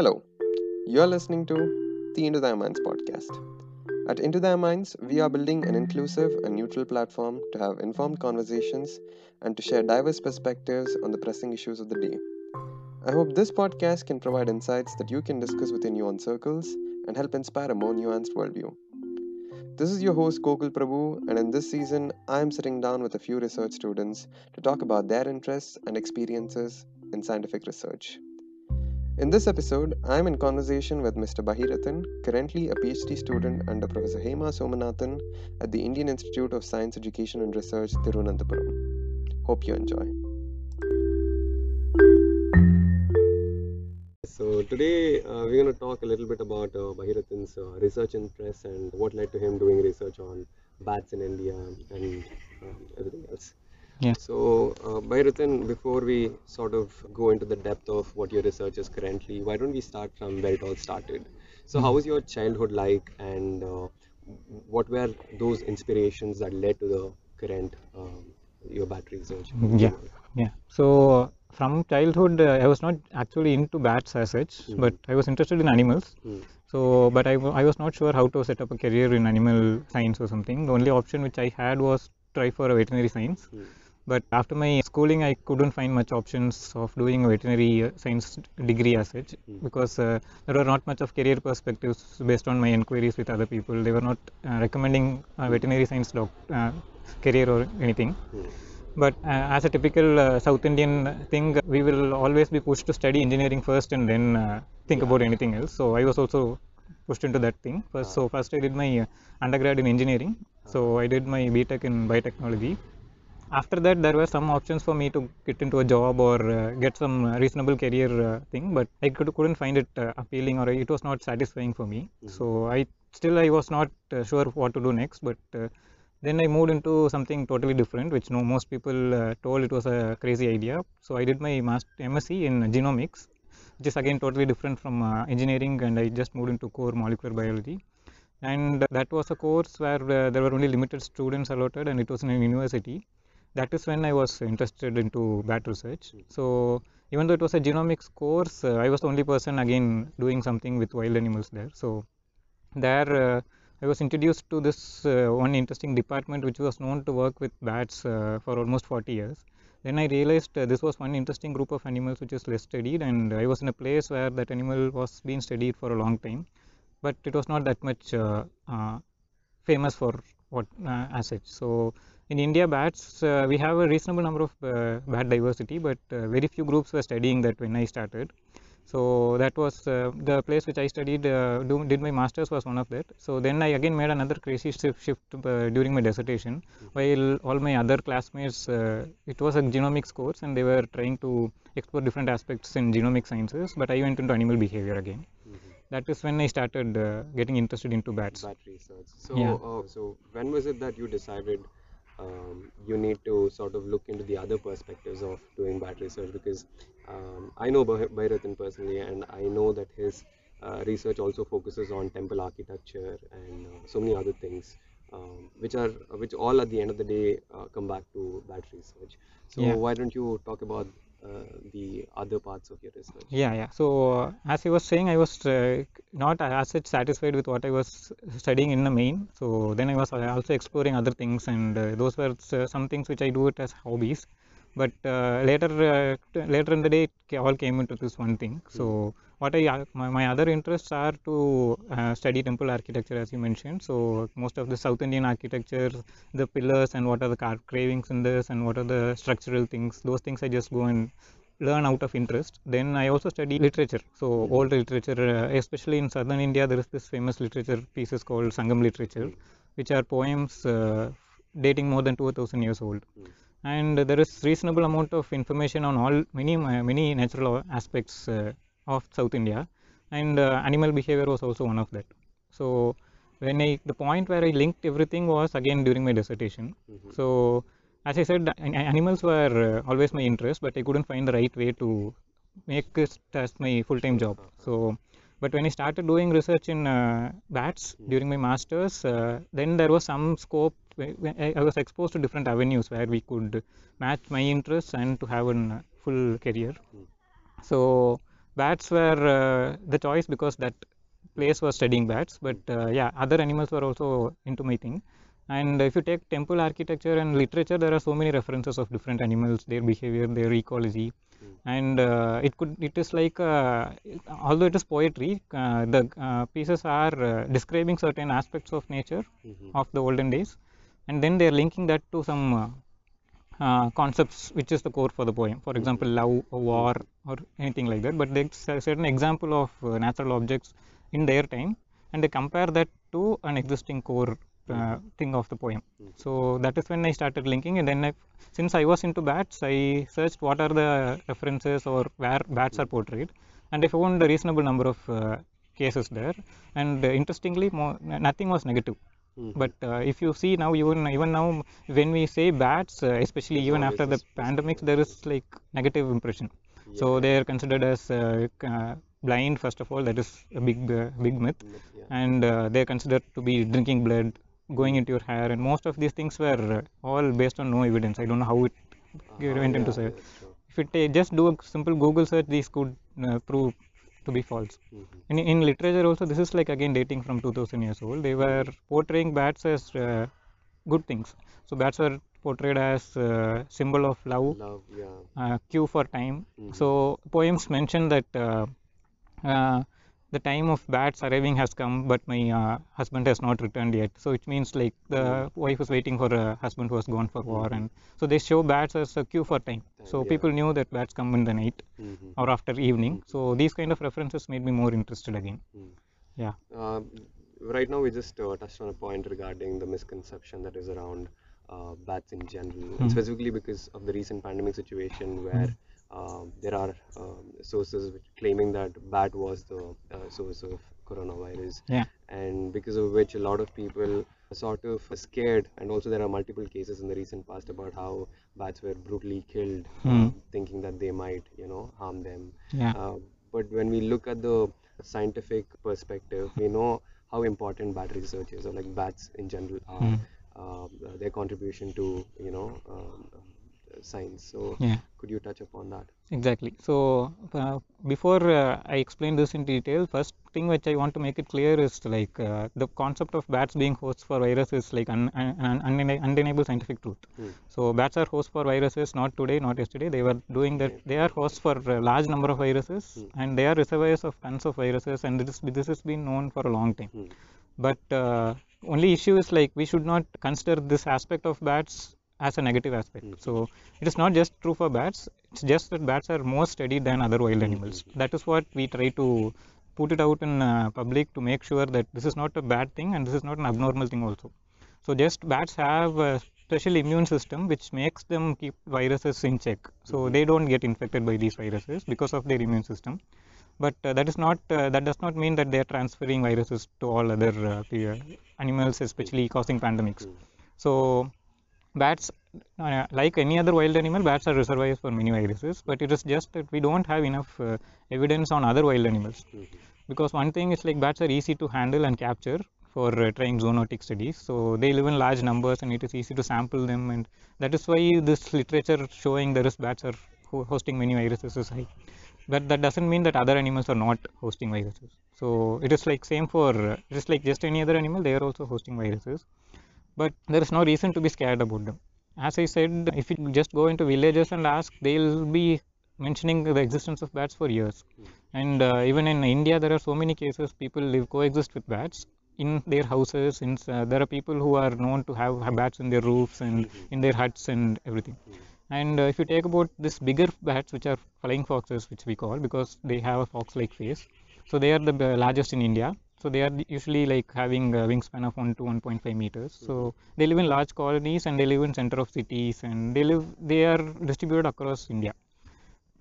Hello, you're listening to the Into Thy Minds podcast. At Into Thy Minds, we are building an inclusive and neutral platform to have informed conversations and to share diverse perspectives on the pressing issues of the day. I hope this podcast can provide insights that you can discuss within your own circles and help inspire a more nuanced worldview. This is your host Gokul Prabhu, and in this season, I am sitting down with a few research students to talk about their interests and experiences in scientific research. In this episode, I am in conversation with Mr. Bahirathan, currently a PhD student under Professor Hema Somanathan at the Indian Institute of Science Education and Research, Thiruvananthapuram. Hope you enjoy. So today uh, we're going to talk a little bit about uh, Bahirathan's uh, research interests and what led to him doing research on bats in India and um, everything else. Yeah. So, uh, Bahirathan, before we sort of go into the depth of what your research is currently, why don't we start from where it all started? So, how was your childhood like, and uh, what were those inspirations that led to the current um, your bat research? Yeah, yeah. So from childhood, uh, I was not actually into bats as such, Mhm. but I was interested in animals. Mm. So, but I, I was not sure how to set up a career in animal science or something. The only option which I had was try for a veterinary science. Mm. But after my schooling, I couldn't find much options of doing a veterinary science degree as such Mm. because uh, there were not much of career perspectives based on my inquiries with other people. They were not uh, recommending a veterinary science doc, uh, career or anything. Mm. But uh, as a typical uh, South Indian thing, we will always be pushed to study engineering first and then uh, think Yeah. about anything else. So I was also pushed into that thing. First, so first I did my undergrad in engineering. So I did my BTech in biotechnology. After that, there were some options for me to get into a job or uh, get some uh, reasonable career uh, thing, but I could, couldn't find it uh, appealing or it was not satisfying for me. Mhm. So I still I was not uh, sure what to do next, but uh, then I moved into something totally different, which no most people uh, told it was a crazy idea. So I did my master MSc in genomics, which is again totally different from uh, engineering, and I just moved into core molecular biology. And that was a course where uh, there were only limited students allotted, and it was in a university. That is when I was interested into bat research. So even though it was a genomics course, uh, I was the only person again doing something with wild animals there. So there uh, I was introduced to this uh, one interesting department which was known to work with bats uh, for almost 40 years. Then I realized uh, this was one interesting group of animals which is less studied, and I was in a place where that animal was being studied for a long time, but it was not that much uh, uh, famous for what uh, as such. So in India, bats uh, we have a reasonable number of uh, bat diversity, but uh, very few groups were studying that when I started. So that was uh, the place which I studied, uh, do, did my masters was one of that. So then I again made another crazy shift, shift uh, during my dissertation, while all my other classmates, uh, it was a genomics course and they were trying to explore different aspects in genomic sciences, but I went into animal behavior again. Mhm. That is when I started uh, getting interested into bats. Bat research. So, Yeah. uh, so when was it that you decided um, you need to sort of look into the other perspectives of doing bat research? Because um, I know Bhai- Bahirathan personally, and I know that his uh, research also focuses on temple architecture and uh, so many other things, um, which are which all at the end of the day uh, come back to bat research. So Yeah. why don't you talk about the other parts of your research? Yeah, yeah. So uh, as I was saying, I was uh, not as such satisfied with what I was studying in the main. So then I was uh, also exploring other things, and uh, those were uh, some things which I do it as hobbies. But uh, later, uh, later in the day, it all came into this one thing. So what I my, my other interests are to uh, study temple architecture, as you mentioned. So most of the South Indian architecture, the pillars, and what are the car- cravings in this, and what are the structural things. Those things I just go and learn out of interest. Then I also study literature. So old literature, uh, especially in southern India, there is this famous literature pieces called Sangam literature, which are poems uh, dating more than 2000 years old. And there is reasonable amount of information on all many many natural aspects uh, of South India, and uh, animal behavior was also one of that. So when I the point where I linked everything was again during my dissertation. Mhm. So as I said, an- an- animals were uh, always my interest, but I couldn't find the right way to make it as my full-time job. So, but when I started doing research in uh, bats during my masters, uh, then there was some scope. I I was exposed to different avenues where we could match my interests and to have a full career. So bats were uh, the choice because that place was studying bats. But uh, yeah, other animals were also into my thing. And if you take temple architecture and literature, there are so many references of different animals, their behavior, their ecology, and uh, it could it is like uh, although it is poetry, uh, the uh, pieces are uh, describing certain aspects of nature Mhm. of the olden days, and then they are linking that to some concepts which is the core for the poem. For example, love, or war, or anything like that. But there's a certain example of uh, natural objects in their time, and they compare that to an existing core uh, thing of the poem. So that is when I started linking, and then I, since I was into bats, I searched what are the references or where bats are portrayed, and I found a reasonable number of uh, cases there. And uh, interestingly, mo nothing was negative. Mhm. But uh, if you see now, even even now, when we say bats, uh, especially even always after the pandemic, there is like negative impression. So they are considered as uh, uh, blind. First of all, that is a big uh, big myth, yeah. and uh, they are considered to be drinking blood, going into your hair, and most of these things were uh, all based on no evidence. I don't know how it Uh-huh, went into yeah, true. If you just do a simple Google search, these could uh, prove to be false. Mhm. In, in literature also, this is like again dating from 2000 years old. They were portraying bats as uh, good things. So bats were portrayed as uh, symbol of love, Love, yeah. uh, cue for time. Mhm. So poems mention that uh, uh, the time of bats arriving has come, but my uh, husband has not returned yet. So it means like the wife is waiting for a husband who has gone for war, and so they show bats as a cue for time. So yeah. people knew that bats come in the night Mhm. or after evening. So these kind of references made me more interested again. Mm. Yeah. Um, right now, we just uh, touched on a point regarding the misconception that is around uh, bats in general, Mhm. specifically because of the recent pandemic situation where um, there are um, sources claiming that bat was the uh, source of coronavirus, Yeah. and because of which a lot of people are sort of scared, and also there are multiple cases in the recent past about how bats were brutally killed, Hmm. uh, thinking that they might, you know, harm them. Yeah. Uh, but when we look at the scientific perspective, we know how important bat research is, or like bats in general are, Hmm. uh, their contribution to you know um, science. So Yeah. could you touch upon that? Exactly. So uh, before uh, I explain this in detail, first thing which I want to make it clear is like uh, the concept of bats being hosts for viruses is like un- un- un- undeniable scientific truth. Hmm. So bats are hosts for viruses not today, not yesterday. They were doing that. They are hosts for a large number of viruses, and they are reservoirs of tons of viruses, and this this has been known for a long time. Hmm. But uh, only issue is like we should not consider this aspect of bats as a negative aspect. So it is not just true for bats. It's just that bats are more studied than other wild animals. That is what we try to put it out in uh, public to make sure that this is not a bad thing and this is not an abnormal thing also. So just bats have a special immune system which makes them keep viruses in check. So they don't get infected by these viruses because of their immune system. But uh, that is not uh, that does not mean that they are transferring viruses to all other uh, animals, especially causing pandemics. So bats, uh, like any other wild animal, bats are reservoirs for many viruses. But it is just that we don't have enough uh, evidence on other wild animals. Because one thing is like bats are easy to handle and capture for uh, trying zoonotic studies so they live in large numbers and it is easy to sample them and that is why this literature showing there is bats are ho- hosting many viruses is high. But that doesn't mean that other animals are not hosting viruses. So it is like same for uh, it is like just any other animal they are also hosting viruses but there is no reason to be scared about them. As i said if you just go into villages and ask they'll be mentioning the existence of bats for years. And uh, even in india there are so many cases people live coexist with bats in their houses. Since uh, there are people who are known to have, have bats in their roofs and in their huts and everything. And uh, if you take about this bigger bats which are flying foxes which we call because they have a fox like face. So they are the largest in india so they are usually like having a wingspan of 1 to 1.5 meters so they live in large colonies and they live in center of cities and they live they are distributed across india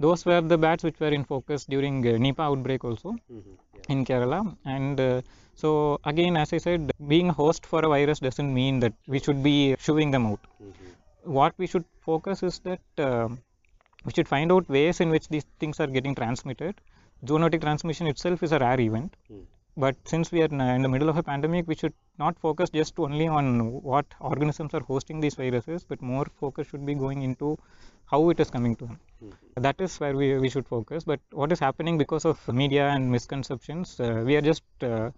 those were the bats which were in focus during uh, nipah outbreak also Mhm. Yeah. in Kerala. And uh, so, again, as I said, being a host for a virus doesn't mean that we should be shooing them out. Mhm. What we should focus is that uh, we should find out ways in which these things are getting transmitted. Zoonotic transmission itself is a rare event. But since we are in, in the middle of a pandemic, we should not focus just only on what organisms are hosting these viruses, but more focus should be going into how it is coming to them. Mhm. That is where we, we should focus. But what is happening because of media and misconceptions, uh, we are just uh,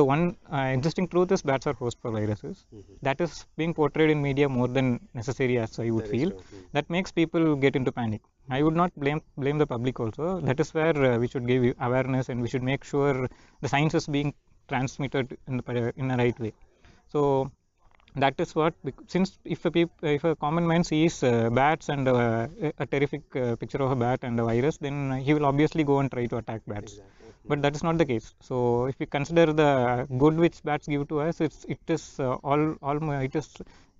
the one uh, existing truth is bats are host for viruses. Mhm. That is being portrayed in media more than necessary, as I would That feel. Mhm. That makes people get into panic. I would not blame blame the public also. That is where uh, we should give awareness and we should make sure the science is being transmitted in the in the right way. So that is what since if a peop- if a common man sees uh, bats and uh, a- terrific uh, picture of a bat and a virus, then he will obviously go and try to attack bats. Exactly. But that is not the case. So if we consider the good which bats give to us, it's it is uh, all all it is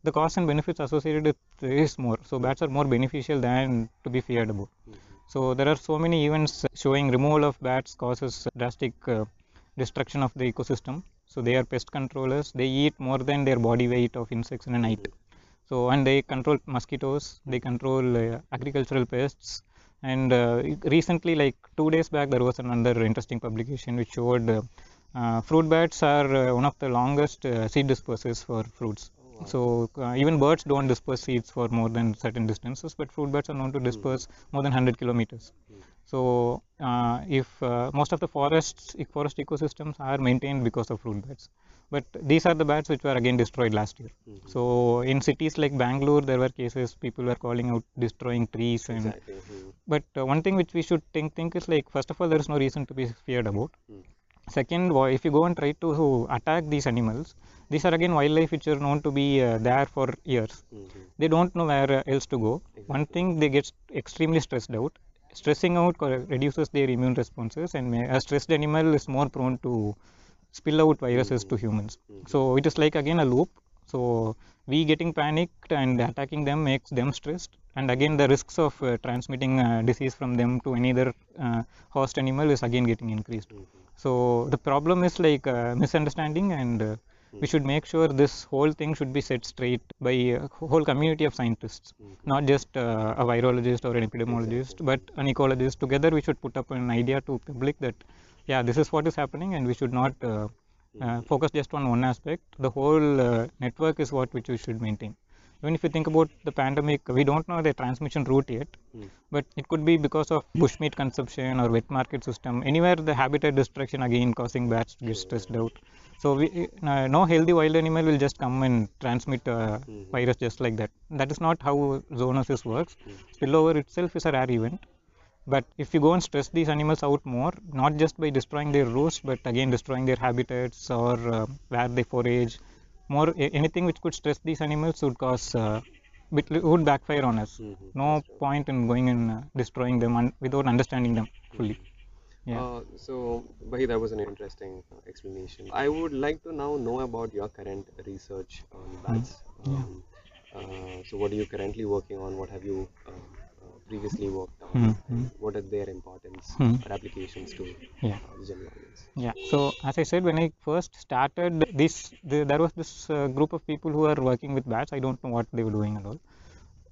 the costs and benefits associated with is more. So bats are more beneficial than to be feared about. Mhm. So there are so many events showing removal of bats causes drastic uh, destruction of the ecosystem. So they are pest controllers. They eat more than their body weight of insects in a night. So and they control mosquitoes. They control uh, agricultural pests. And uh, recently, like two days back, there was another interesting publication which showed uh, uh, fruit bats are uh, one of the longest uh, seed dispersers for fruits. So uh, even birds don't disperse seeds for more than certain distances, but fruit bats are known to disperse more than 100 kilometers. Mm. So uh, if uh, most of the forests, forest ecosystems are maintained because of fruit bats, but these are the bats which were again destroyed last year. Mhm. So in cities like Bangalore, there were cases people were calling out destroying trees and. Exactly. Mhm. But uh, one thing which we should think think is like first of all there is no reason to be feared about. Mm. Second, if you go and try to attack these animals, these are again wildlife which are known to be uh, there for years. Mhm. They don't know where uh, else to go. One thing they get extremely stressed out. Stressing out reduces their immune responses, and may- a stressed animal is more prone to spill out viruses to humans. Mhm. So it is like again a loop. So we getting panicked and attacking them makes them stressed, and again the risks of uh, transmitting uh, disease from them to any other uh, host animal is again getting increased. Mhm. So the problem is like uh, misunderstanding, and uh, we should make sure this whole thing should be set straight by a whole community of scientists, Mhm. not just uh, a virologist or an epidemiologist, but an ecologist. Together, we should put up an idea to public that yeah, this is what is happening, and we should not uh, uh, focus just on one aspect. The whole uh, network is what which we should maintain. Even if you think about the pandemic, we don't know the transmission route yet, Mm. but it could be because of bushmeat consumption or wet market system. Anywhere the habitat destruction again causing bats to get stressed out. So we, uh, no healthy wild animal will just come and transmit uh, Mhm. virus just like that. That is not how zoonosis works. Mm. Spillover itself is a rare event. But if you go and stress these animals out more, not just by destroying their roosts, but again destroying their habitats or uh, where they forage, more anything which could stress these animals would cause uh, would backfire on us. Mhm. No point in going and uh, destroying them un- without understanding them fully. Yeah. Uh, so, Bahi, that was an interesting explanation. I would like to now know about your current research on bats. Yeah. Um, uh, so, what are you currently working on? What have you um, uh, previously worked on? Hmm, And What are their importance Hmm. or applications to Yeah. uh, the general audience? Yeah. So as I said, when I first started this, the, there was this uh, group of people who were working with bats. I don't know what they were doing at all.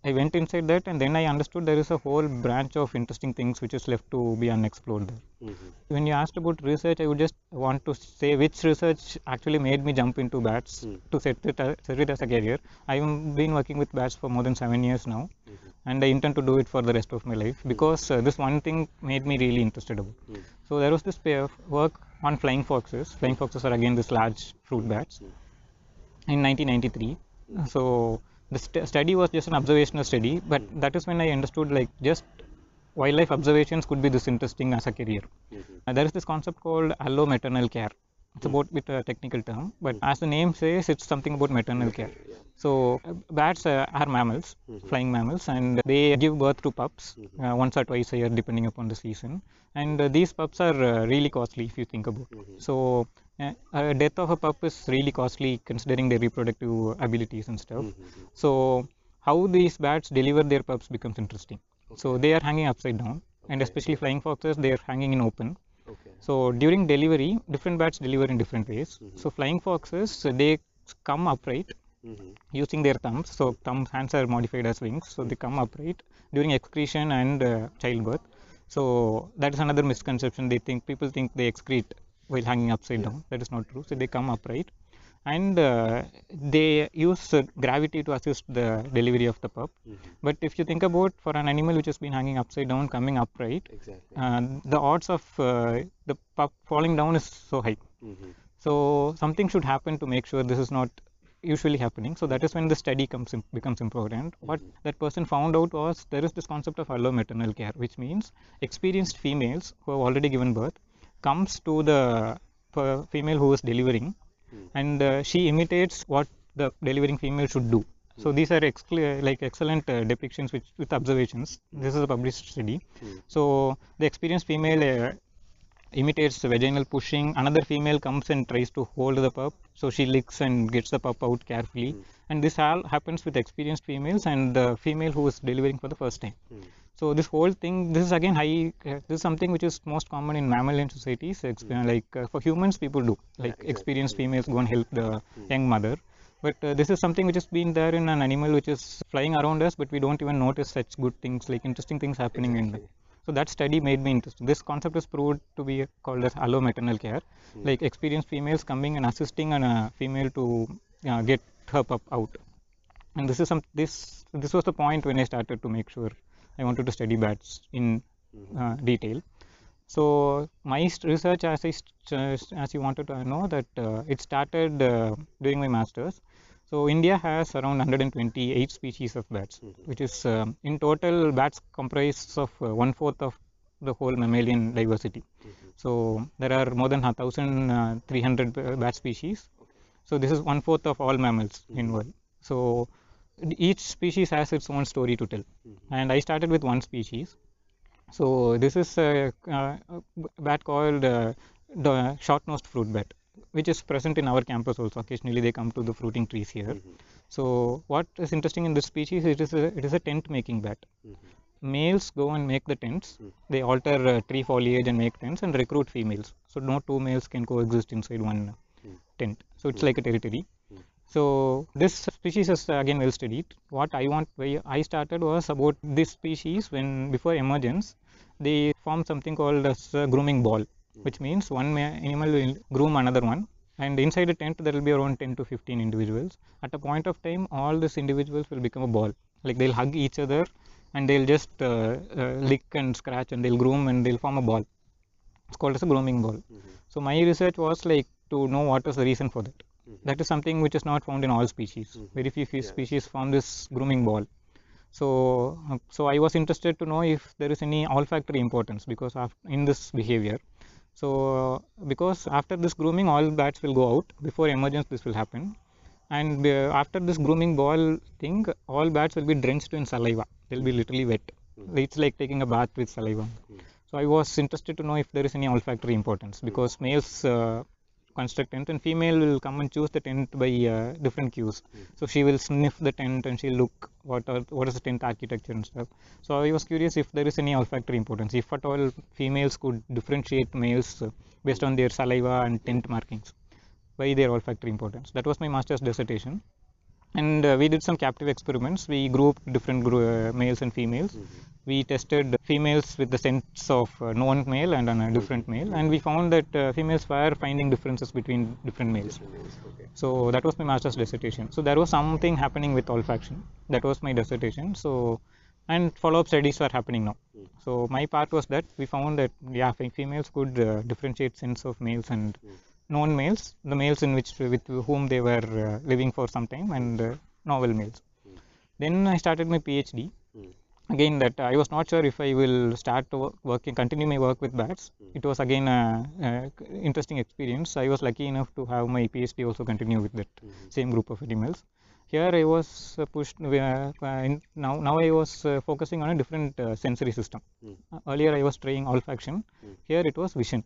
I went inside that, and then I understood there is a whole branch of interesting things which is left to be unexplored there. Mhm. When you asked about research, I would just want to say which research actually made me jump into bats Hmm. to set it, a- set it as a career. I've been working with bats for more than seven years now, Mhm. and I intend to do it for the rest of my life because uh, this one thing made me really interested about. Hmm. So there was this pair of work on flying foxes. Flying foxes are again this large fruit bats Hmm. in 1993. So the st- study was just an observational study, but that is when I understood like just wildlife observations could be this interesting as a career. Mhm. Uh, there is this concept called allo maternal care. It's about with a technical term, but as the name says, it's something about maternal care. Yeah. So uh, bats uh, are mammals, Mhm. flying mammals, and they give birth to pups uh, once or twice a year, depending upon the season. And uh, these pups are uh, really costly if you think about. Mhm. So uh, a death of a pup is really costly considering their reproductive abilities and stuff. Mhm. So how these bats deliver their pups becomes interesting. So they are hanging upside down, and especially flying foxes, they are hanging in open. Okay. So during delivery, different bats deliver in different ways. Mhm. So flying foxes, uh, they come upright Mhm. using their thumbs. So thumbs hands are modified as wings, so they come upright during excretion and uh, childbirth. So that is another misconception. They think people think they excrete while hanging upside down. That is not true. So they come upright, and uh, they use uh, gravity to assist the delivery of the pup. Mhm. But if you think about for an animal which has been hanging upside down, coming upright, Exactly. uh, the odds of uh, the pup falling down is so high. Mhm. So something should happen to make sure this is not usually happening. So that is when the study comes in, becomes important. What that person found out was there is this concept of allo maternal care, which means experienced females who have already given birth comes to the female who is delivering, Hmm. and uh, she imitates what the delivering female should do. So these are like excellent uh, depictions which, with observations. This is a published study. Hmm. So the experienced female uh, imitates vaginal pushing. Another female comes and tries to hold the pup. So she licks and gets the pup out carefully. Mm. And this all happens with experienced females and the female who is delivering for the first time. Mm. So this whole thing, this is again high. This is something which is most common in mammalian societies. Exp- Like uh, for humans, people do. Like exactly. experienced females go and help the young mother. But uh, this is something which has been there in an animal which is flying around us, but we don't even notice such good things, like interesting things happening in Exactly. so that study made me interested. This concept is proved to be called as allo maternal care, like experienced females coming and assisting on a female to uh, get her pup out. And this is some this this was the point when I started to make sure I wanted to study bats in uh, detail. So my research, as I as you wanted to know, that uh, it started uh, doing my masters. So India has around 128 species of bats, which is um, in total bats comprise of uh, one fourth of the whole mammalian diversity. So there are more than 1,300 bat species. So this is one fourth of all mammals in world. So each species has its own story to tell. And I started with one species. So this is a, uh, a bat called uh, the short-nosed fruit bat, which is present in our campus also. Occasionally they come to the fruiting trees here. So what is interesting in this species? It is a, it is a tent-making bat. Males go and make the tents. They alter uh, tree foliage and make tents and recruit females. So no two males can coexist inside one tent. So it's like a territory. So this species is again well studied. What I want, why I started was about this species when before emergence, they form something called as a grooming ball, which means one animal will groom another one, and inside a tent there will be around 10 to 15 individuals. At a point of time, all these individuals will become a ball. Like they'll hug each other, and they'll just uh, uh, lick and scratch, and they'll groom and they'll form a ball. It's called as a grooming ball. So my research was like to know what is the reason for that. That is something which is not found in all species. Very few fe- species form this grooming ball. So, uh, so I was interested to know if there is any olfactory importance because in this behavior. So, uh, because after this grooming, all bats will go out. Before emergence, this will happen. And uh, after this grooming ball thing, all bats will be drenched in saliva. They'll be literally wet. It's like taking a bath with saliva. So I was interested to know if there is any olfactory importance because males uh, construct tent and female will come and choose the tent by uh, different cues. So she will sniff the tent and she'll look what are, what is the tent architecture and stuff. So I was curious if there is any olfactory importance. If at all females could differentiate males uh, based on their saliva and tent markings by their olfactory importance. That was my master's dissertation. And uh, we did some captive experiments. We grouped different gro- uh, males and females. We tested females with the sense of uh, known male and a different male, and we found that uh, females were finding differences between different males. Okay. So that was my master's dissertation. So there was something happening with olfaction. That was my dissertation. So and follow-up studies are happening now. So my part was that we found that yeah, fe- females could uh, differentiate sense of males and known males, the males in which with whom they were uh, living for some time, and uh, novel males. Then I started my PhD. Again, that I was not sure if I will start to work, working, continue my work with bats. It was again a, a interesting experience. I was lucky enough to have my PhD also continue with that same group of animals. Here I was uh, pushed. Uh, in, now, now I was uh, focusing on a different uh, sensory system. Uh, earlier I was trying olfaction. Here it was vision.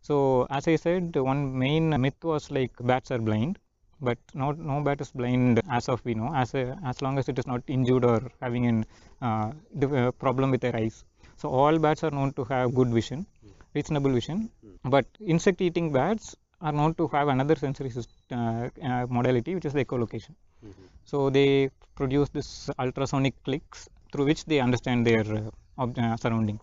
So as I said, one main myth was like bats are blind, but no no bat is blind as of we know, as a, as long as it is not injured or having an uh, uh, problem with their eyes. So all bats are known to have good vision, reasonable vision, but insect-eating bats are known to have another sensory uh, uh, modality, which is the echolocation. So they produce this ultrasonic clicks through which they understand their uh, uh, surroundings.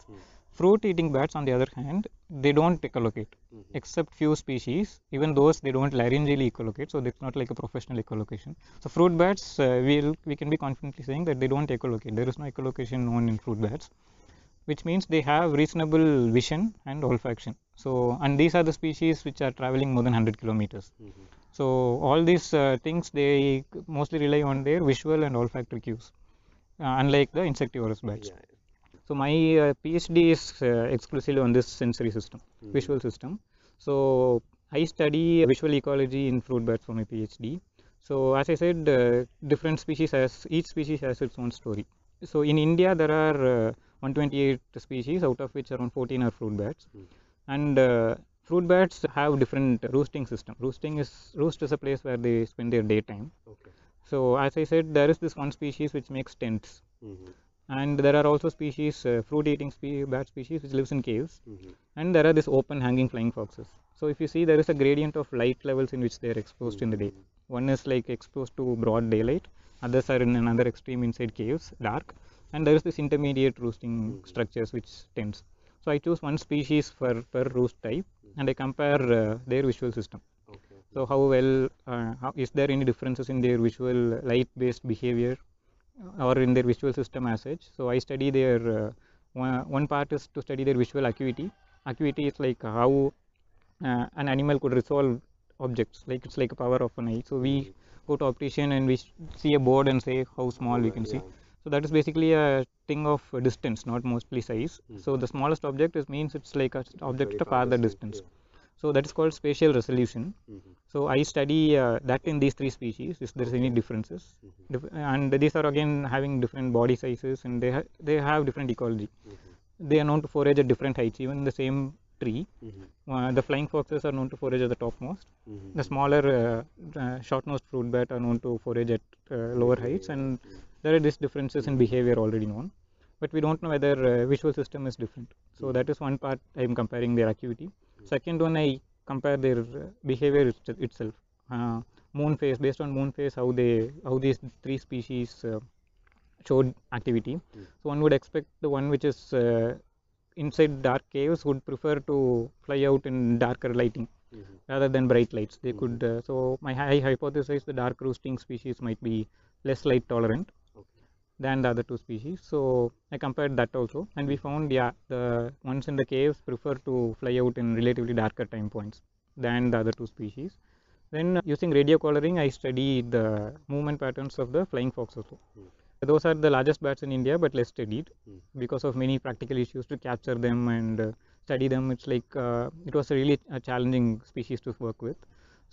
Fruit eating bats on the other hand they don't echolocate Mhm. except few species even those they don't laryngeally echolocate so it's not like a professional echolocation so fruit bats uh, we'll, we can be confidently saying that they don't echolocate there is no echolocation known in fruit bats which means they have reasonable vision and olfaction so and these are the species which are traveling more than 100 kilometers Mhm. so all these uh, things they mostly rely on their visual and olfactory cues uh, unlike the insectivorous bats Yeah. So my uh, PhD is uh, exclusively on this sensory system, Mhm. visual system. So I study visual ecology in fruit bats for my PhD. So as I said, uh, different species has each species has its own story. So in India there are uh, 128 species, out of which around 14 are fruit bats, Mm. and uh, fruit bats have different roosting system. Roosting is roost is a place where they spend their daytime. Okay. So as I said, there is this one species which makes tents Mhm. And there are also species uh, fruit eating spe- bat species which lives in caves. Mhm. and there are this open hanging flying foxes. So if you see there is a gradient of light levels in which they are exposed in the day. One is like exposed to broad daylight. Others are in another extreme inside caves dark. And there is this intermediate roosting Mhm. structures which tends. So i choose one species for per roost type and i compare uh, their visual system. Okay. so how well uh, how, is there any differences in their visual light based behavior or in their visual system as such. So i study their uh, one, one part is to study their visual acuity. Acuity is like how uh, an animal could resolve objects like it's like a power of an eye. So we go to optician and we see a board and say how small we can see. So that is basically a thing of distance not mostly size. So the smallest object is means it's like an object at a farther distance. yeah. so that is called spatial resolution. Mhm. So I study uh, that in these three species, if there is any differences, Mhm. Dif- and these are again having different body sizes, and they ha- they have different ecology. Mhm. They are known to forage at different heights, even in the same tree. Mhm. Uh, the flying foxes are known to forage at the topmost. Mhm. The smaller uh, uh, short-nosed fruit bat are known to forage at uh, lower heights, and there are these differences in behavior already known. But we don't know whether uh, visual system is different. So that is one part I am comparing their acuity. Second one I compare their uh, behavior itself. Uh, moon phase based on moon phase how they how these three species uh, showed activity. So one would expect the one which is uh, inside dark caves would prefer to fly out in darker lighting Mhm. rather than bright lights. They could uh, so my high hypothesis the dark roosting species might be less light tolerant. Than the other two species. So I compared that also, and we found yeah the ones in the caves prefer to fly out in relatively darker time points than the other two species. Then uh, using radio collaring, I studied the movement patterns of the flying fox also. Mm. Those are the largest bats in India, but less studied Mm. because of many practical issues to capture them and uh, study them. It's like uh, it was a really a challenging species to work with.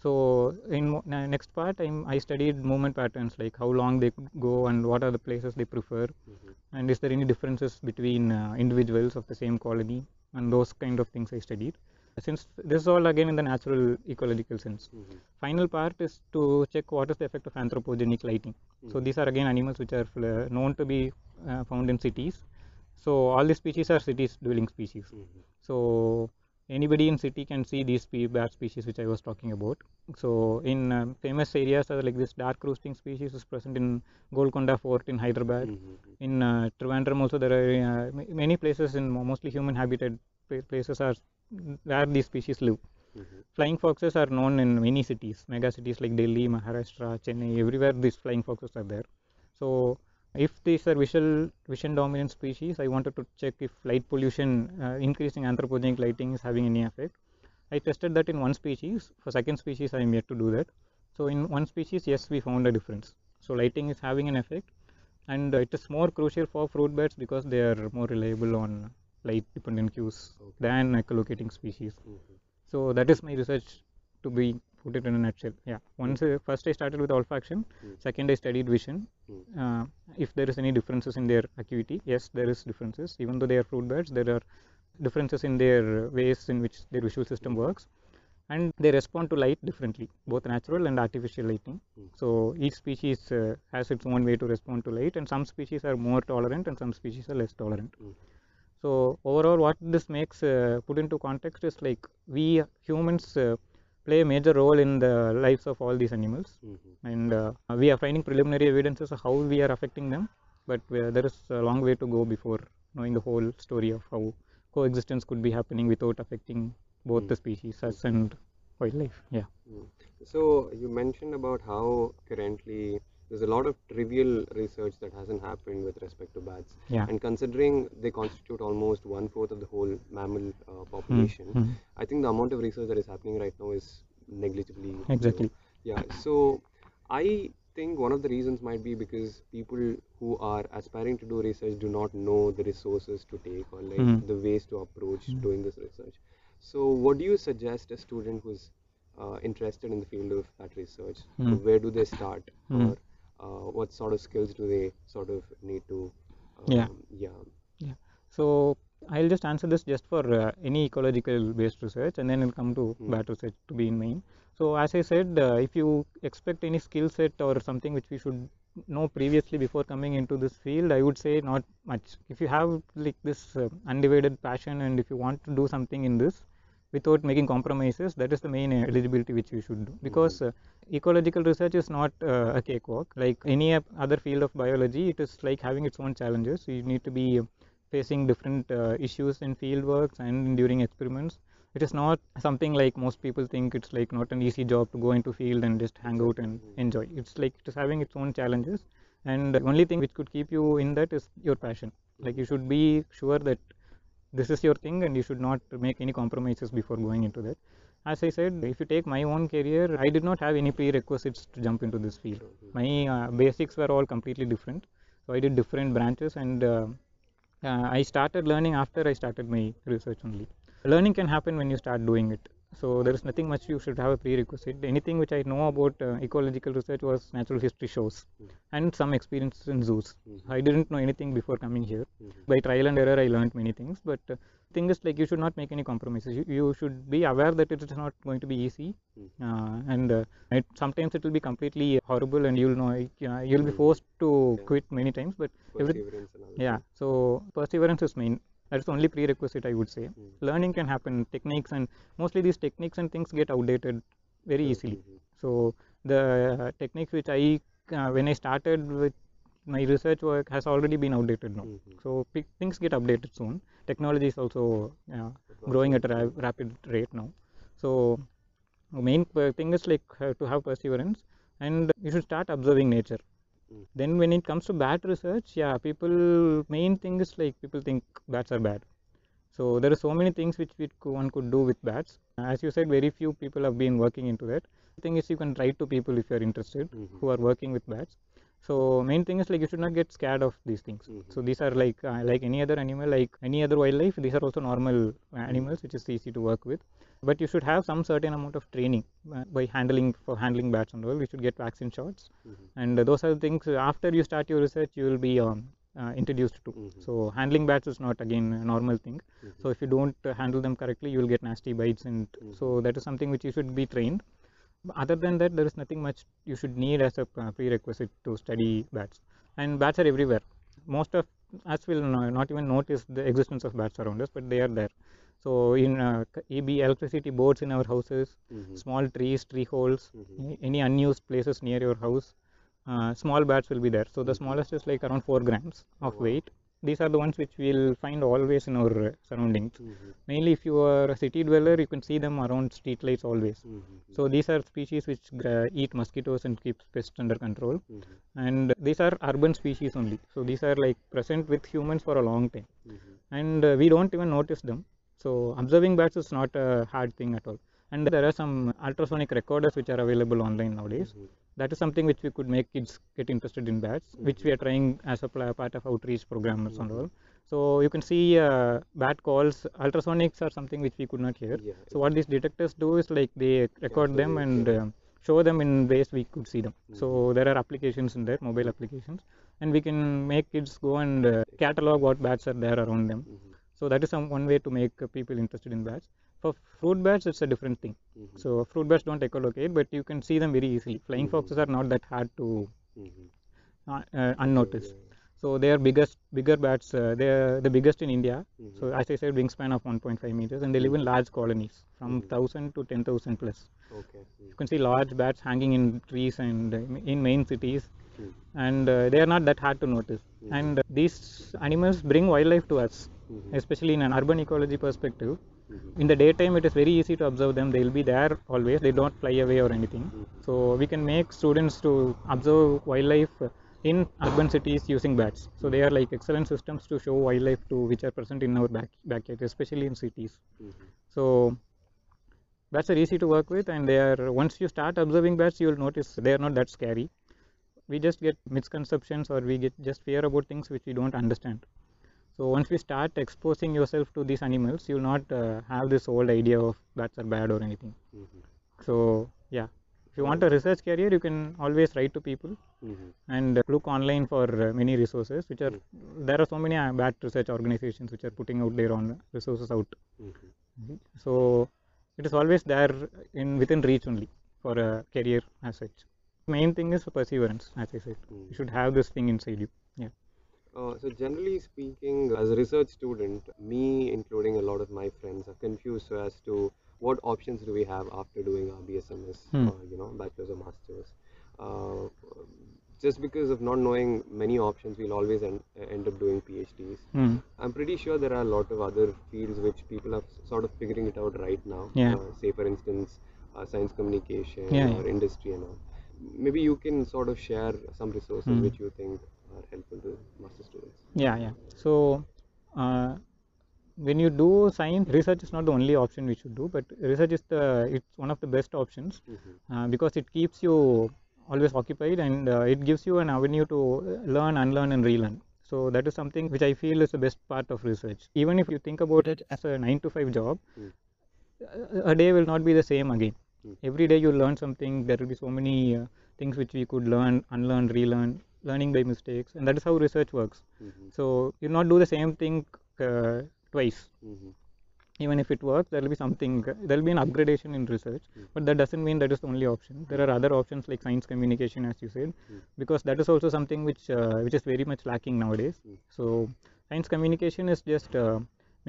So in next part, I'm, I studied movement patterns like how long they go and what are the places they prefer, Mhm. and is there any differences between uh, individuals of the same colony, and those kind of things I studied. Since this is all again in the natural ecological sense. Mhm. Final part is to check what is the effect of anthropogenic lighting. So these are again animals which are uh, known to be uh, found in cities. So all these species are cities dwelling species. Mhm. So anybody in city can see these bat species which I was talking about. So in um, famous areas like this dark roosting species is present in Golconda Fort in Hyderabad. Mhm. In uh, Trivandrum also there are uh, many places in mostly human habitat places are where these species live. Mhm. Flying foxes are known in many cities, mega cities like Delhi, Maharashtra, Chennai, everywhere these flying foxes are there. So if these are visual vision dominant species, I wanted to check if light pollution, uh, increasing anthropogenic lighting is having any effect. I tested that in one species. For second species, I am yet to do that. So in one species, yes, we found a difference. So lighting is having an effect, and uh, it is more crucial for fruit bats because they are more reliable on light dependent cues Okay. than echolocating species. Mhm. So that is my research to be put it in a nutshell. Yeah. Once uh, first I started with olfaction. Mm. Second I studied vision. Mm. Uh, if there is any differences in their acuity, yes, there is differences. Even though they are fruit bats, there are differences in their uh, ways in which their visual system works, and they respond to light differently, both natural and artificial lighting. Mm. So each species uh, has its own way to respond to light, and some species are more tolerant, and some species are less tolerant. Mm. So overall, what this makes uh, put into context is like we humans uh, play a major role in the lives of all these animals, Mhm. and uh, we are finding preliminary evidences of how we are affecting them. But uh, there is a long way to go before knowing the whole story of how coexistence could be happening without affecting both Mm. the species, us and wildlife. Yeah. So you mentioned about how currently there's a lot of trivial research that hasn't happened with respect to bats, Yeah. and considering they constitute almost one fourth of the whole mammal uh, Mm, population, mm. I think the amount of research that is happening right now is negligibly. low. Exactly. Yeah. So I think one of the reasons might be because people who are aspiring to do research do not know the resources to take or like Mm. the ways to approach Mm. doing this research. So what do you suggest a student who's uh, interested in the field of that research? Mm. Where do they start, Mm. or what sort of skills do they sort of need to? Um, Yeah. Yeah. So I'll just answer this just for uh, any ecological based research and then it'll come to Hmm. bat research to be in main. So as I said, uh, if you expect any skill set or something which we should know previously before coming into this field, I would say not much. If you have like this uh, undivided passion and if you want to do something in this without making compromises, that is the main uh, eligibility which you should do. Because uh, ecological research is not uh, a cakewalk. Like any other field of biology, it is like having its own challenges. You need to be facing different uh, issues in field works and during experiments. It is not something like most people think it's like not an easy job to go into field and just hang out and Mhm. enjoy. It's like it is having its own challenges and the only thing which could keep you in that is your passion. Like you should be sure that this is your thing and you should not make any compromises before going into that. As I said, if you take my own career, I did not have any prerequisites to jump into this field. My uh, basics were all completely different. So I did different branches and uh, uh, I started learning after I started my research only. Learning can happen when you start doing it. So there is nothing much you should have a prerequisite. Anything which I know about uh, ecological research was natural history shows Mm. and some experiences in zoos. Mhm. I didn't know anything before coming here. Mhm. By trial and error, I learned many things. But uh, thing is like you should not make any compromises. You, you should be aware that it is not going to be easy, Mm. uh, and uh, it, sometimes it will be completely horrible, and you'll know uh, you'll be Mm. forced to Yeah. quit many times. But every, and all yeah, so perseverance is main. That's the only prerequisite I would say. Mm. Learning can happen. Techniques and mostly these techniques and things get outdated very easily. Mhm. So the uh, techniques which I uh, when I started with my research work has already been outdated now. Mhm. So pi- things get updated soon. Technology is also uh, growing at a ra- rapid rate now. So main thing is like uh, to have perseverance and you should start observing nature. Mm. Then when it comes to bat research, yeah, people main thing is like people think bats are bad. So there are so many things which we, one could do with bats. As you said, very few people have been working into that. The thing is you can write to people if you are interested Mhm. who are working with bats. So main thing is like you should not get scared of these things. So Mhm. these are like uh, like any other animal, like any other wildlife. These are also normal uh, animals, which is easy to work with. But you should have some certain amount of training uh, by handling for handling bats and all. You should get vaccine shots, Mhm. and uh, those are the things. uh, After you start your research, you will be um, uh, introduced to. Mhm. So handling bats is not again a normal thing. Mhm. So if you don't uh, handle them correctly, you will get nasty bites, and so Mhm. that is something which you should be trained. But other than that, there is nothing much you should need as a uh, prerequisite to study bats. And bats are everywhere. Most of us will not even notice the existence of bats around us, but they are there. So in uh, EB electricity boards in our houses, Mhm. small trees, tree holes, Mhm. any unused places near your house, uh, small bats will be there. So the Mhm. smallest is like around four grams of wow. weight. These are the ones which we'll find always in our uh, surroundings. Mhm. Mainly, if you are a city dweller, you can see them around street lights always. Mhm. So these are species which eat mosquitoes and keep pests under control. Mhm. And these are urban species only. So these are like present with humans for a long time, and uh, we don't even notice them. So observing bats is not a hard thing at all. And there are some ultrasonic recorders which are available online nowadays. Mhm. That is something which we could make kids get interested in bats, which we are trying as a part of outreach programs and Mhm. all. So you can see uh, bat calls. Ultrasonics are something which we could not hear. Yeah, So what these detectors do is like they record them waves, and yeah. uh, show them in ways we could see them. So Mhm. there are applications in there, mobile applications, and we can make kids go and uh, catalog what bats are there around them. So that is some one way to make people interested in bats. For fruit bats, it's a different thing. Mhm. So fruit bats don't echolocate, but you can see them very easily. Flying Mhm. foxes are not that hard to Mhm. uh, uh, So they are biggest, bigger bats. Uh, they are the biggest in India. yeah. So as I said, wingspan of 1.5 meters, and they live in large colonies from Mhm. 1000 to 10,000 plus. Okay. Mhm. You can see large bats hanging in trees and uh, in main cities, Mhm. and uh, they are not that hard to notice. And uh, these animals bring wildlife to us. Mhm. especially in an urban ecology perspective. Mhm. In the daytime, it is very easy to observe them. They'll be there always. They don't fly away or anything. Mhm. So we can make students to observe wildlife in urban cities using bats. So they are like excellent systems to show wildlife to which are present in our back, backyard, especially in cities. Mhm. So bats are easy to work with, and they are once you start observing bats, you will notice they are not that scary. We just get misconceptions or we get just fear about things which we don't understand. So once we start exposing yourself to these animals, you will not uh, have this old idea of bats are bad or anything. Mhm. So yeah, if you want a research career, you can always write to people Mhm. and look online for uh, many resources. Which are there are so many uh, bat research organizations which are putting out their own resources out. Mhm. So it is always there in within reach only for a career as such. Main thing is perseverance, as I said. Mm. You should have this thing inside you. Yeah. Uh, so generally speaking, as a research student, me including a lot of my friends are confused as to what options do we have after doing our BSMS, Hmm. or, you know, bachelor's or masters. Uh, just because of not knowing many options, we'll always end, end up doing PhDs. Mm. I'm pretty sure there are a lot of other fields which people are sort of figuring it out right now. Yeah. Uh, say, for instance, uh, science communication Yeah, or yeah. industry and all. Maybe you can sort of share some resources Hmm. which you think are helpful to master students. Yeah, yeah. So uh, when you do science, research is not the only option we should do, but research is the it's one of the best options Mhm. uh, because it keeps you always occupied and uh, it gives you an avenue to learn, unlearn, and relearn. So that is something which I feel is the best part of research. Even if you think about it as a nine to five job, Mm. a- a day will not be the same again. Mm. Every day you learn something. There will be so many uh, things which we could learn, unlearn, relearn, learning by mistakes, and that is how research works. Mhm. So you'll not do the same thing uh, twice. Mhm. Even if it works, there will be something. There will be an upgradation in research, Mm. but that doesn't mean that is the only option. There are other options like science communication, as you said, Mm. because that is also something which uh, which is very much lacking nowadays. Mm. So science communication is just uh,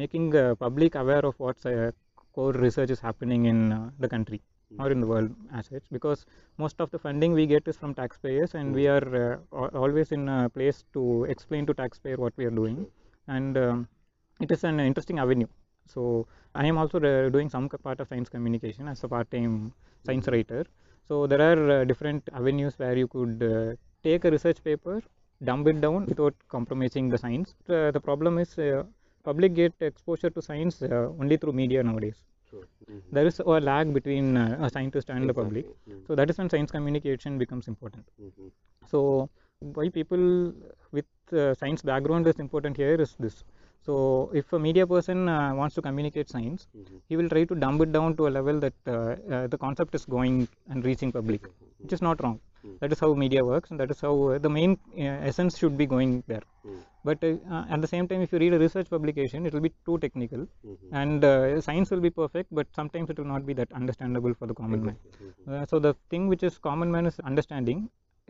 making uh, public aware of what uh, core research is happening in uh, the country or in the world as such because most of the funding we get is from taxpayers and we are uh, always in a place to explain to taxpayer what we are doing. And um, it is an interesting avenue. So i am also uh, doing some part of science communication as a part time science writer. So there are uh, different avenues where you could uh, take a research paper dumb it down without compromising the science. Uh, the problem is uh, public get exposure to science uh, only through media nowadays Mhm. there is a lag between uh, a scientist and the public Exactly. so that is when science communication becomes important Mhm. so why people with uh, science background is important here is this so if a media person uh, wants to communicate science Mhm. he will try to dumb it down to a level that uh, uh, the concept is going and reaching public which is not wrong Mm. that is how media works and that is how uh, the main uh, essence should be going there Mm. but uh, uh, at the same time if you read a research publication it will be too technical Mhm. and uh, science will be perfect but sometimes it will not be that understandable for the common man so the thing which is common man is understanding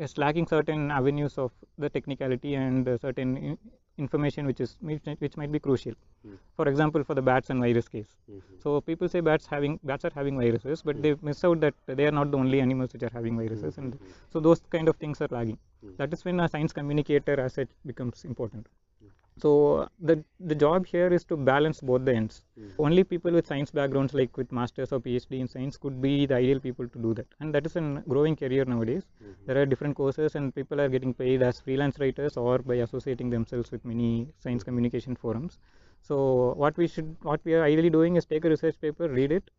is lacking certain avenues of the technicality and uh, certain in- information which is which, might be crucial Mm. for example for the bats and virus case Mhm. so people say bats having bats are having viruses but they miss out that they are not the only animals which are having viruses and Mhm. so those kind of things are lagging Mm. that is when a science communicator as such becomes important Mm. So the the job here is to balance both the ends. Mm. only people with science backgrounds like with masters or phd in science could be the ideal people to do that. And that is a growing career nowadays. Mhm. there are different courses and people are getting paid as freelance writers or by associating themselves with many science communication forums. So what we should what we are ideally doing is take a research paper read it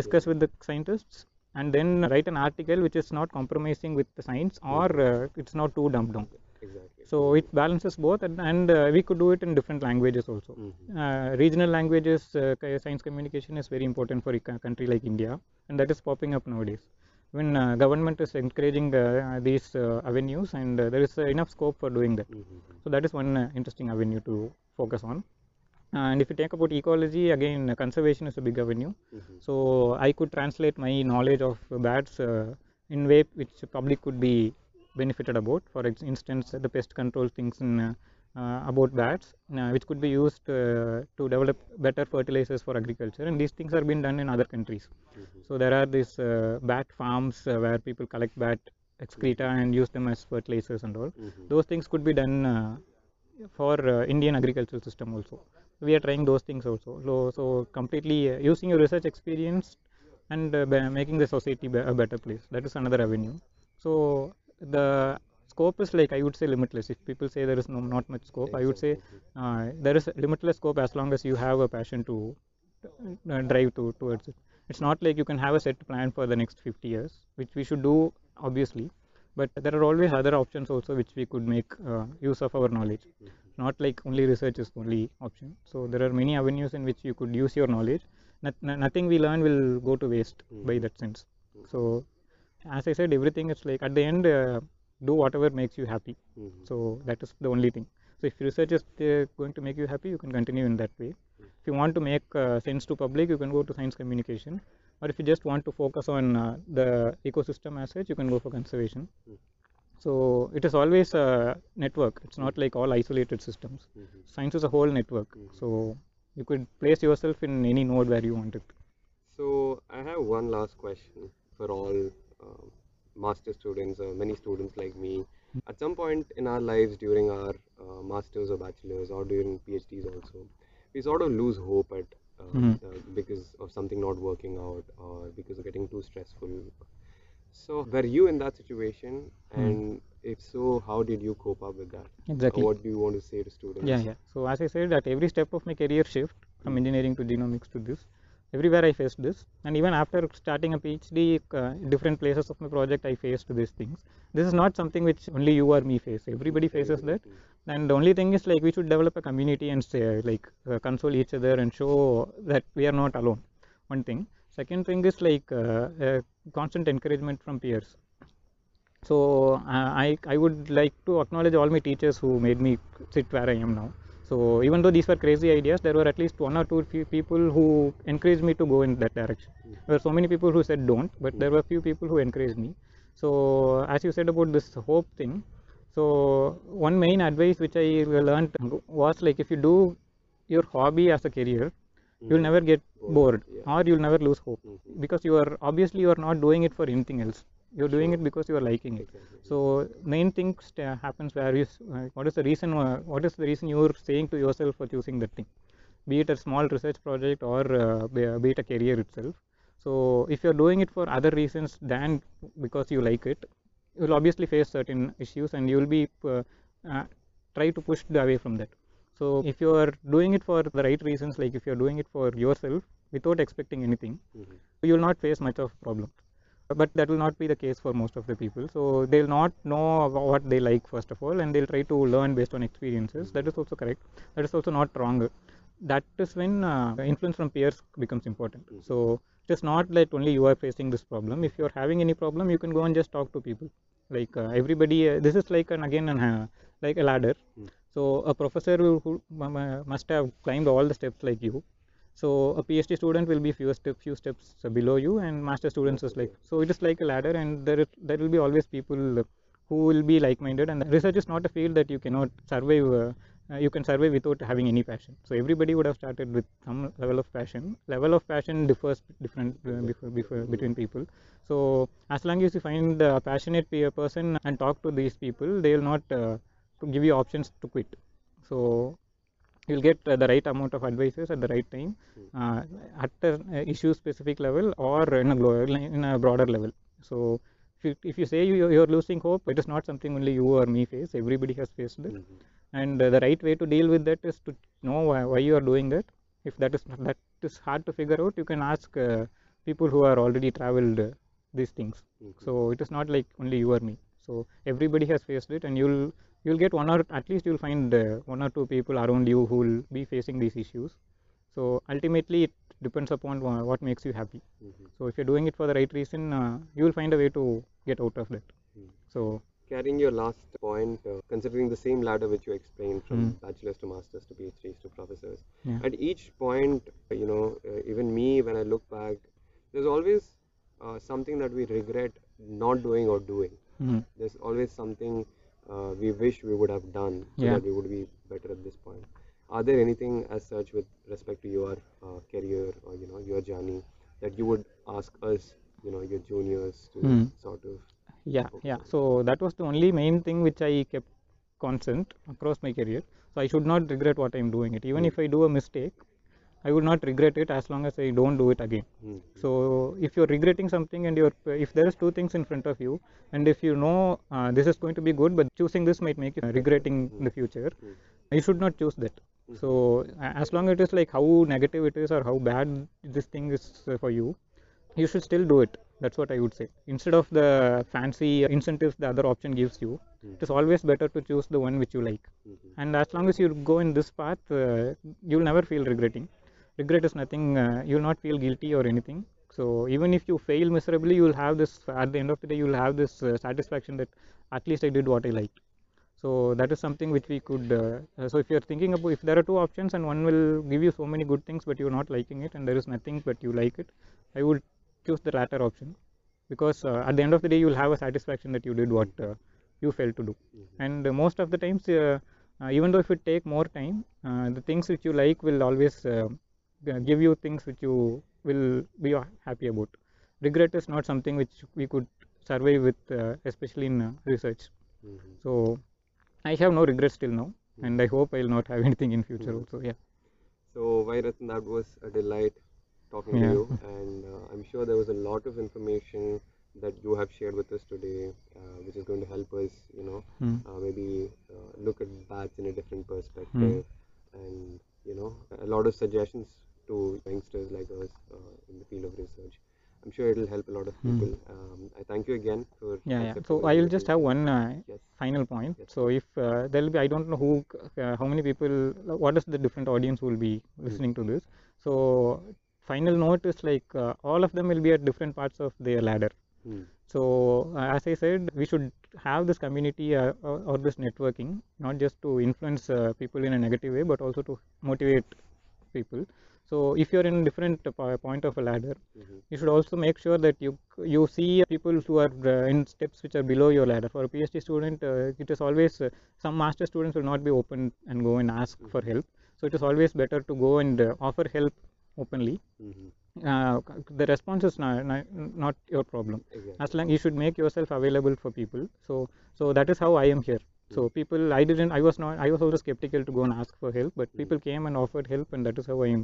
discuss with the scientists and then write an article which is not compromising with the science or uh, it's not too dumbed down exactly. so it balances both and, and uh, we could do it in different languages also Mhm. uh, regional languages uh, science communication is very important for a country like india and that is popping up nowadays when uh, government is encouraging uh, these uh, avenues and there is uh, enough scope for doing that Mhm. so that is one uh, interesting avenue to focus on and if you talk about ecology again conservation is a big avenue Mhm. so i could translate my knowledge of bats uh, in way which public could be benefited about for instance the pest control things in uh, about bats uh, which could be used uh, to develop better fertilizers for agriculture. And these things are being done in other countries. Mhm. so there are these uh, bat farms uh, where people collect bat excreta and use them as fertilizers and all. Mhm. those things could be done uh, for uh, indian agricultural system also. We are trying those things also. So, so completely using your research experience and making the society be- a better place. That is another avenue. So the scope is like i would say limitless. If people say there is no not much scope i would say uh, there is limitless scope as long as you have a passion to uh, drive to, towards it. It's not like you can have a set plan for the next 50 years which we should do obviously. But there are always other options also which we could make uh, use of our knowledge. Not like only research is the only option. So there are many avenues in which you could use your knowledge. Not, no- nothing we learn will go to waste by that sense. So as i said everything is like at the end uh, do whatever makes you happy. So that is the only thing. So if research is uh, going to make you happy you can continue in that way. If you want to make uh, sense to public you can go to science communication. Or if you just want to focus on uh, the ecosystem as such you can go for conservation. So it is always a network. It's not like all isolated systems. Science is a whole network. So you could place yourself in any node where you want it. So I have one last question for all master students or many students like me. At some point in our lives during our uh, masters or bachelors or during PhDs also, we sort of lose hope at uh, Mhm. uh, because of something not working out or because of getting too stressful. So were you in that situation? And if so, how did you cope up with that? exactly Or what do you want to say to students? yeah yeah so as i said at every step of my career shift from engineering to genomics to this everywhere i faced this. And even after starting a phd uh, different places of my project i faced these things. This is not something which only you or me face. Everybody faces that. and the only thing is like we should develop a community and say like uh, console each other and show that we are not alone. One thing. Second thing is like uh, uh, constant encouragement from peers. So uh, I, I would like to acknowledge all my teachers who made me sit where I am now. So even though these were crazy ideas, there were at least one or two few people who encouraged me to go in that direction. There were so many people who said don't, but there were few people who encouraged me. So as you said about this hope thing, so one main advice which I learned was like if you do your hobby as a career, you'll hmm. never get bored or you'll never lose hope. Hmm. Because you are obviously you are not doing it for anything else you're doing it because you are liking it. So main thing happens where is uh, what is the reason uh, what is the reason you're saying to yourself for choosing that thing? Be it a small research project or uh, be, it a career itself. So if you're doing it for other reasons than because you like it you'll obviously face certain issues and you'll be uh, uh, try to push away from that. So if you are doing it for the right reasons like if you're doing it for yourself without expecting anything you will not face much of problem but that will not be the case for most of the people. So they'll not know what they like first of all and they'll try to learn based on experiences. That is also correct. That is also not wrong. That is when uh, influence from peers becomes important. So it is not that only you are facing this problem. If you're having any problem you can go and just talk to people. Like uh, everybody uh, this is like an again an, uh, like a ladder. So a professor who, who must have climbed all the steps like you so a phd student will be few step few steps below you and master students is like so it is like a ladder and there is, there will be always people who will be like minded and research is not a field that you cannot survive uh, uh, you can survive without having any passion. So everybody would have started with some level of passion. Level of passion differs different uh, before, before, between people. So as long as you find a passionate pe- person and talk to these people they will not uh, give you options to quit. So you'll get uh, the right amount of advices at the right time uh, at the uh, issue specific level or in a, in a broader level. So if you, if you say you, you're losing hope it is not something only you or me face. Everybody has faced it. And uh, the right way to deal with that is to know why, why you are doing that. If that is that is hard to figure out you can ask uh, people who are already traveled uh, these things. So it is not like only you or me. So everybody has faced it and you'll you'll get one or at least you'll find uh, one or two people around you who will be facing these issues. So ultimately it depends upon what makes you happy. So if you're doing it for the right reason uh, you will find a way to get out of that. So Carrying your last point, uh, considering the same ladder which you explained from Mm. bachelor's to master's to PhDs to professors, yeah. At each point, you know, uh, even me, when I look back, there's always uh, something that we regret not doing or doing. Mhm. There's always something uh, we wish we would have done so Yeah. that we would be better at this point. Are there anything as such with respect to your uh, career or you know your journey that you would ask us, you know, your juniors to Mm. sort of yeah yeah so that was the only main thing which i kept constant across my career so i should not regret what i'm doing it even if i do a mistake i would not regret it as long as i don't do it again. Mm. so if you're regretting something and you're if there is two things in front of you and if you know uh, this is going to be good but choosing this might make you regretting in the future Mm. you should not choose that. So as long as it is like how negative it is or how bad this thing is uh, for you you should still do it. That's what i would say. Instead of the fancy incentives the other option gives you it is always better to choose the one which you like. Mhm. and as long as you go in this path uh, you'll never feel regretting regret is nothing uh, you'll not feel guilty or anything. So even if you fail miserably you'll have this at the end of the day you'll have this uh, satisfaction that at least i did what i liked. So that is something which we could uh, uh, so if you're thinking about if there are two options and one will give you so many good things but you're not liking it and there is nothing but you like it i would choose the latter option. Because uh, at the end of the day you'll have a satisfaction that you did what uh, you felt to do. And uh, most of the times uh, uh, even though if it take more time uh, the things which you like will always uh, give you things which you will be happy about. Regret is not something which we could survive with uh, especially in uh, research. Mhm. so i have no regrets till now and i hope i'll not have anything in future Mhm. also yeah. So, Bahirathan, that was a delight talking to you, and uh, I'm sure there was a lot of information that you have shared with us today, uh, which is going to help us, you know, Hmm. uh, maybe uh, look at bats in a different perspective, and you know, a lot of suggestions to youngsters like us uh, in the field of research. I'm sure it'll help a lot of people. Um, I thank you again for Hmm. yeah, yeah. so i will just have one uh, Yes. final point Yes, so if uh, there will be i don't know who uh, how many people what is the different audience will be listening to this so final note is like uh, all of them will be at different parts of their ladder Hmm. so uh, as i said we should have this community uh, or, or this networking not just to influence uh, people in a negative way but also to motivate people so if you're in different point of a ladder Mhm. you should also make sure that you you see people who are uh, in steps which are below your ladder. For a phd student uh, it is always uh, some master students will not be open and go and ask for help. So it is always better to go and uh, offer help openly. Mhm. uh, the response is not, not, not your problem. Exactly. as long you should make yourself available for people. So so that is how i am here. So people i didn't i was not i was also skeptical to go and ask for help but people came and offered help and that is how i am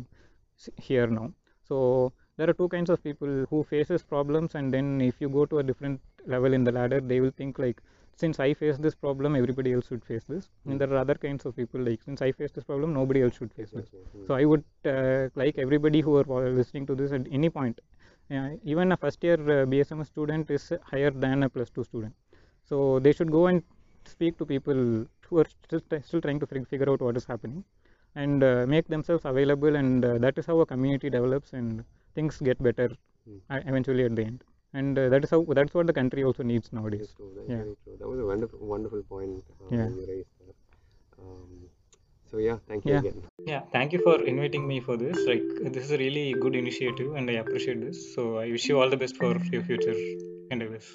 here now so there are two kinds of people who faces problems and then if you go to a different level in the ladder they will think like since i face this problem everybody else should face this and there are other kinds of people like since i face this problem nobody else should face this. Hmm. so I would uh, like everybody who are listening to this at any point, uh, even a first year uh, BSMS student is higher than a plus two student. So they should go and speak to people who are still, still trying to figure out what is happening and uh, make themselves available and uh, that is how a community develops and things get better uh, eventually at the end. And uh, that is how that's what the country also needs nowadays. That's true. That's Yeah. very true. That was a wonderful, wonderful point uh, Yeah. you raised that. Um, so yeah, thank you Yeah. again. Yeah, thank you for inviting me for this. Like, this is a really good initiative, and I appreciate this. So, I wish you all the best for your future endeavors.